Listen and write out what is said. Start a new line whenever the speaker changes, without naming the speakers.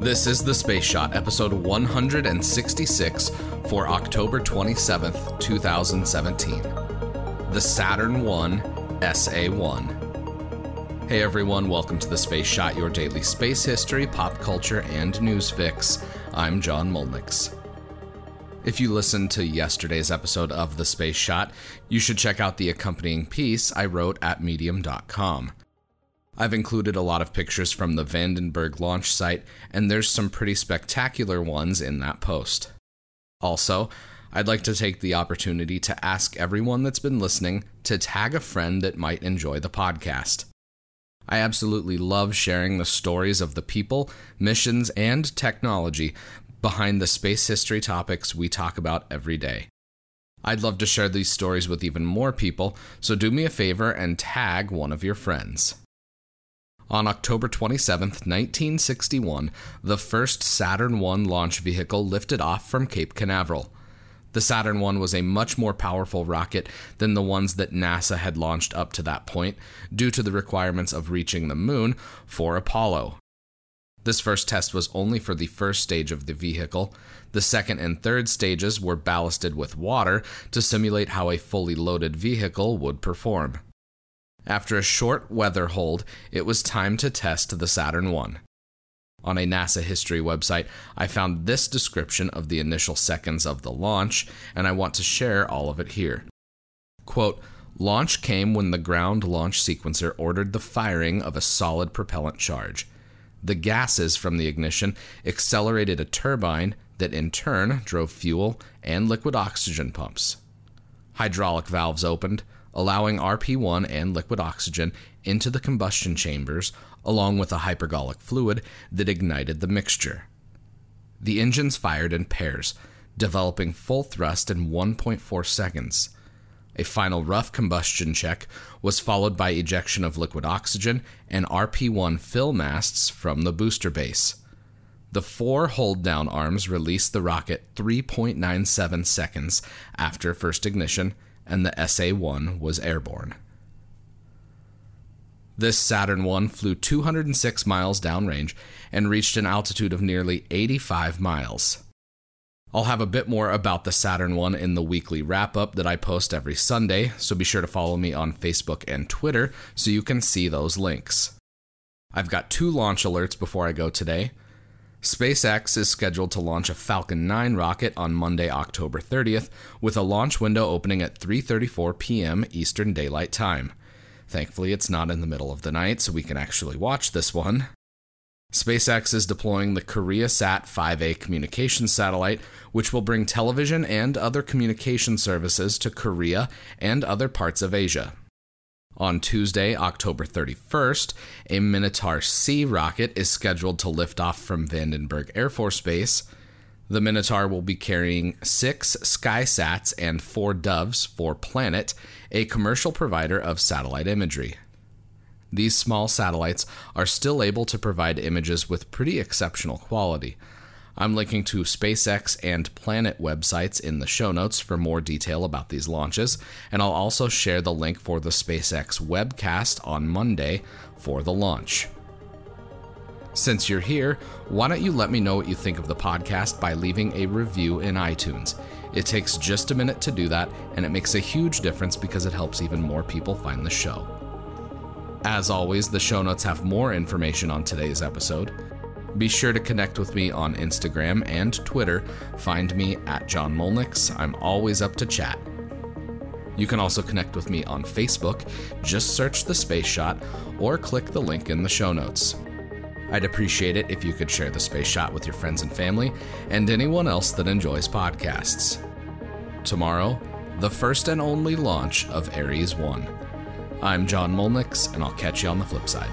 This is the Space Shot, episode 166 for October 27th, 2017. The Saturn 1 SA1. Hey everyone, welcome to the Space Shot, your daily space history, pop culture, and news fix. I'm John Molnix. If you listened to yesterday's episode of The Space Shot, you should check out the accompanying piece I wrote at medium.com. I've included a lot of pictures from the Vandenberg launch site, and there's some pretty spectacular ones in that post. Also, I'd like to take the opportunity to ask everyone that's been listening to tag a friend that might enjoy the podcast. I absolutely love sharing the stories of the people, missions, and technology behind the space history topics we talk about every day. I'd love to share these stories with even more people, so do me a favor and tag one of your friends. On October 27, 1961, the first Saturn I launch vehicle lifted off from Cape Canaveral. The Saturn I was a much more powerful rocket than the ones that NASA had launched up to that point, due to the requirements of reaching the moon for Apollo. This first test was only for the first stage of the vehicle. The second and third stages were ballasted with water to simulate how a fully loaded vehicle would perform. After a short weather hold, it was time to test the Saturn I. On a NASA history website, I found this description of the initial seconds of the launch, and I want to share all of it here. Quote, Launch came when the ground launch sequencer ordered the firing of a solid propellant charge. The gases from the ignition accelerated a turbine that in turn drove fuel and liquid oxygen pumps. Hydraulic valves opened, allowing RP1 and liquid oxygen into the combustion chambers, along with a hypergolic fluid that ignited the mixture. The engines fired in pairs, developing full thrust in 1.4 seconds. A final rough combustion check was followed by ejection of liquid oxygen and RP1 fill masts from the booster base. The four hold down arms released the rocket 3.97 seconds after first ignition and the SA 1 was airborne. This Saturn 1 flew 206 miles downrange and reached an altitude of nearly 85 miles. I'll have a bit more about the Saturn 1 in the weekly wrap up that I post every Sunday, so be sure to follow me on Facebook and Twitter so you can see those links. I've got two launch alerts before I go today. SpaceX is scheduled to launch a Falcon 9 rocket on Monday, October 30th, with a launch window opening at 3:34 p.m. Eastern Daylight Time. Thankfully, it's not in the middle of the night, so we can actually watch this one. SpaceX is deploying the KoreaSat 5A communications satellite, which will bring television and other communication services to Korea and other parts of Asia. On Tuesday, October 31st, a Minotaur C rocket is scheduled to lift off from Vandenberg Air Force Base. The Minotaur will be carrying six SkySats and four Doves for Planet, a commercial provider of satellite imagery. These small satellites are still able to provide images with pretty exceptional quality. I'm linking to SpaceX and Planet websites in the show notes for more detail about these launches, and I'll also share the link for the SpaceX webcast on Monday for the launch. Since you're here, why don't you let me know what you think of the podcast by leaving a review in iTunes? It takes just a minute to do that, and it makes a huge difference because it helps even more people find the show. As always, the show notes have more information on today's episode. Be sure to connect with me on Instagram and Twitter. Find me at John Molnix. I'm always up to chat. You can also connect with me on Facebook. Just search the Space Shot or click the link in the show notes. I'd appreciate it if you could share the Space Shot with your friends and family and anyone else that enjoys podcasts. Tomorrow, the first and only launch of Ares 1. I'm John Molnix, and I'll catch you on the flip side.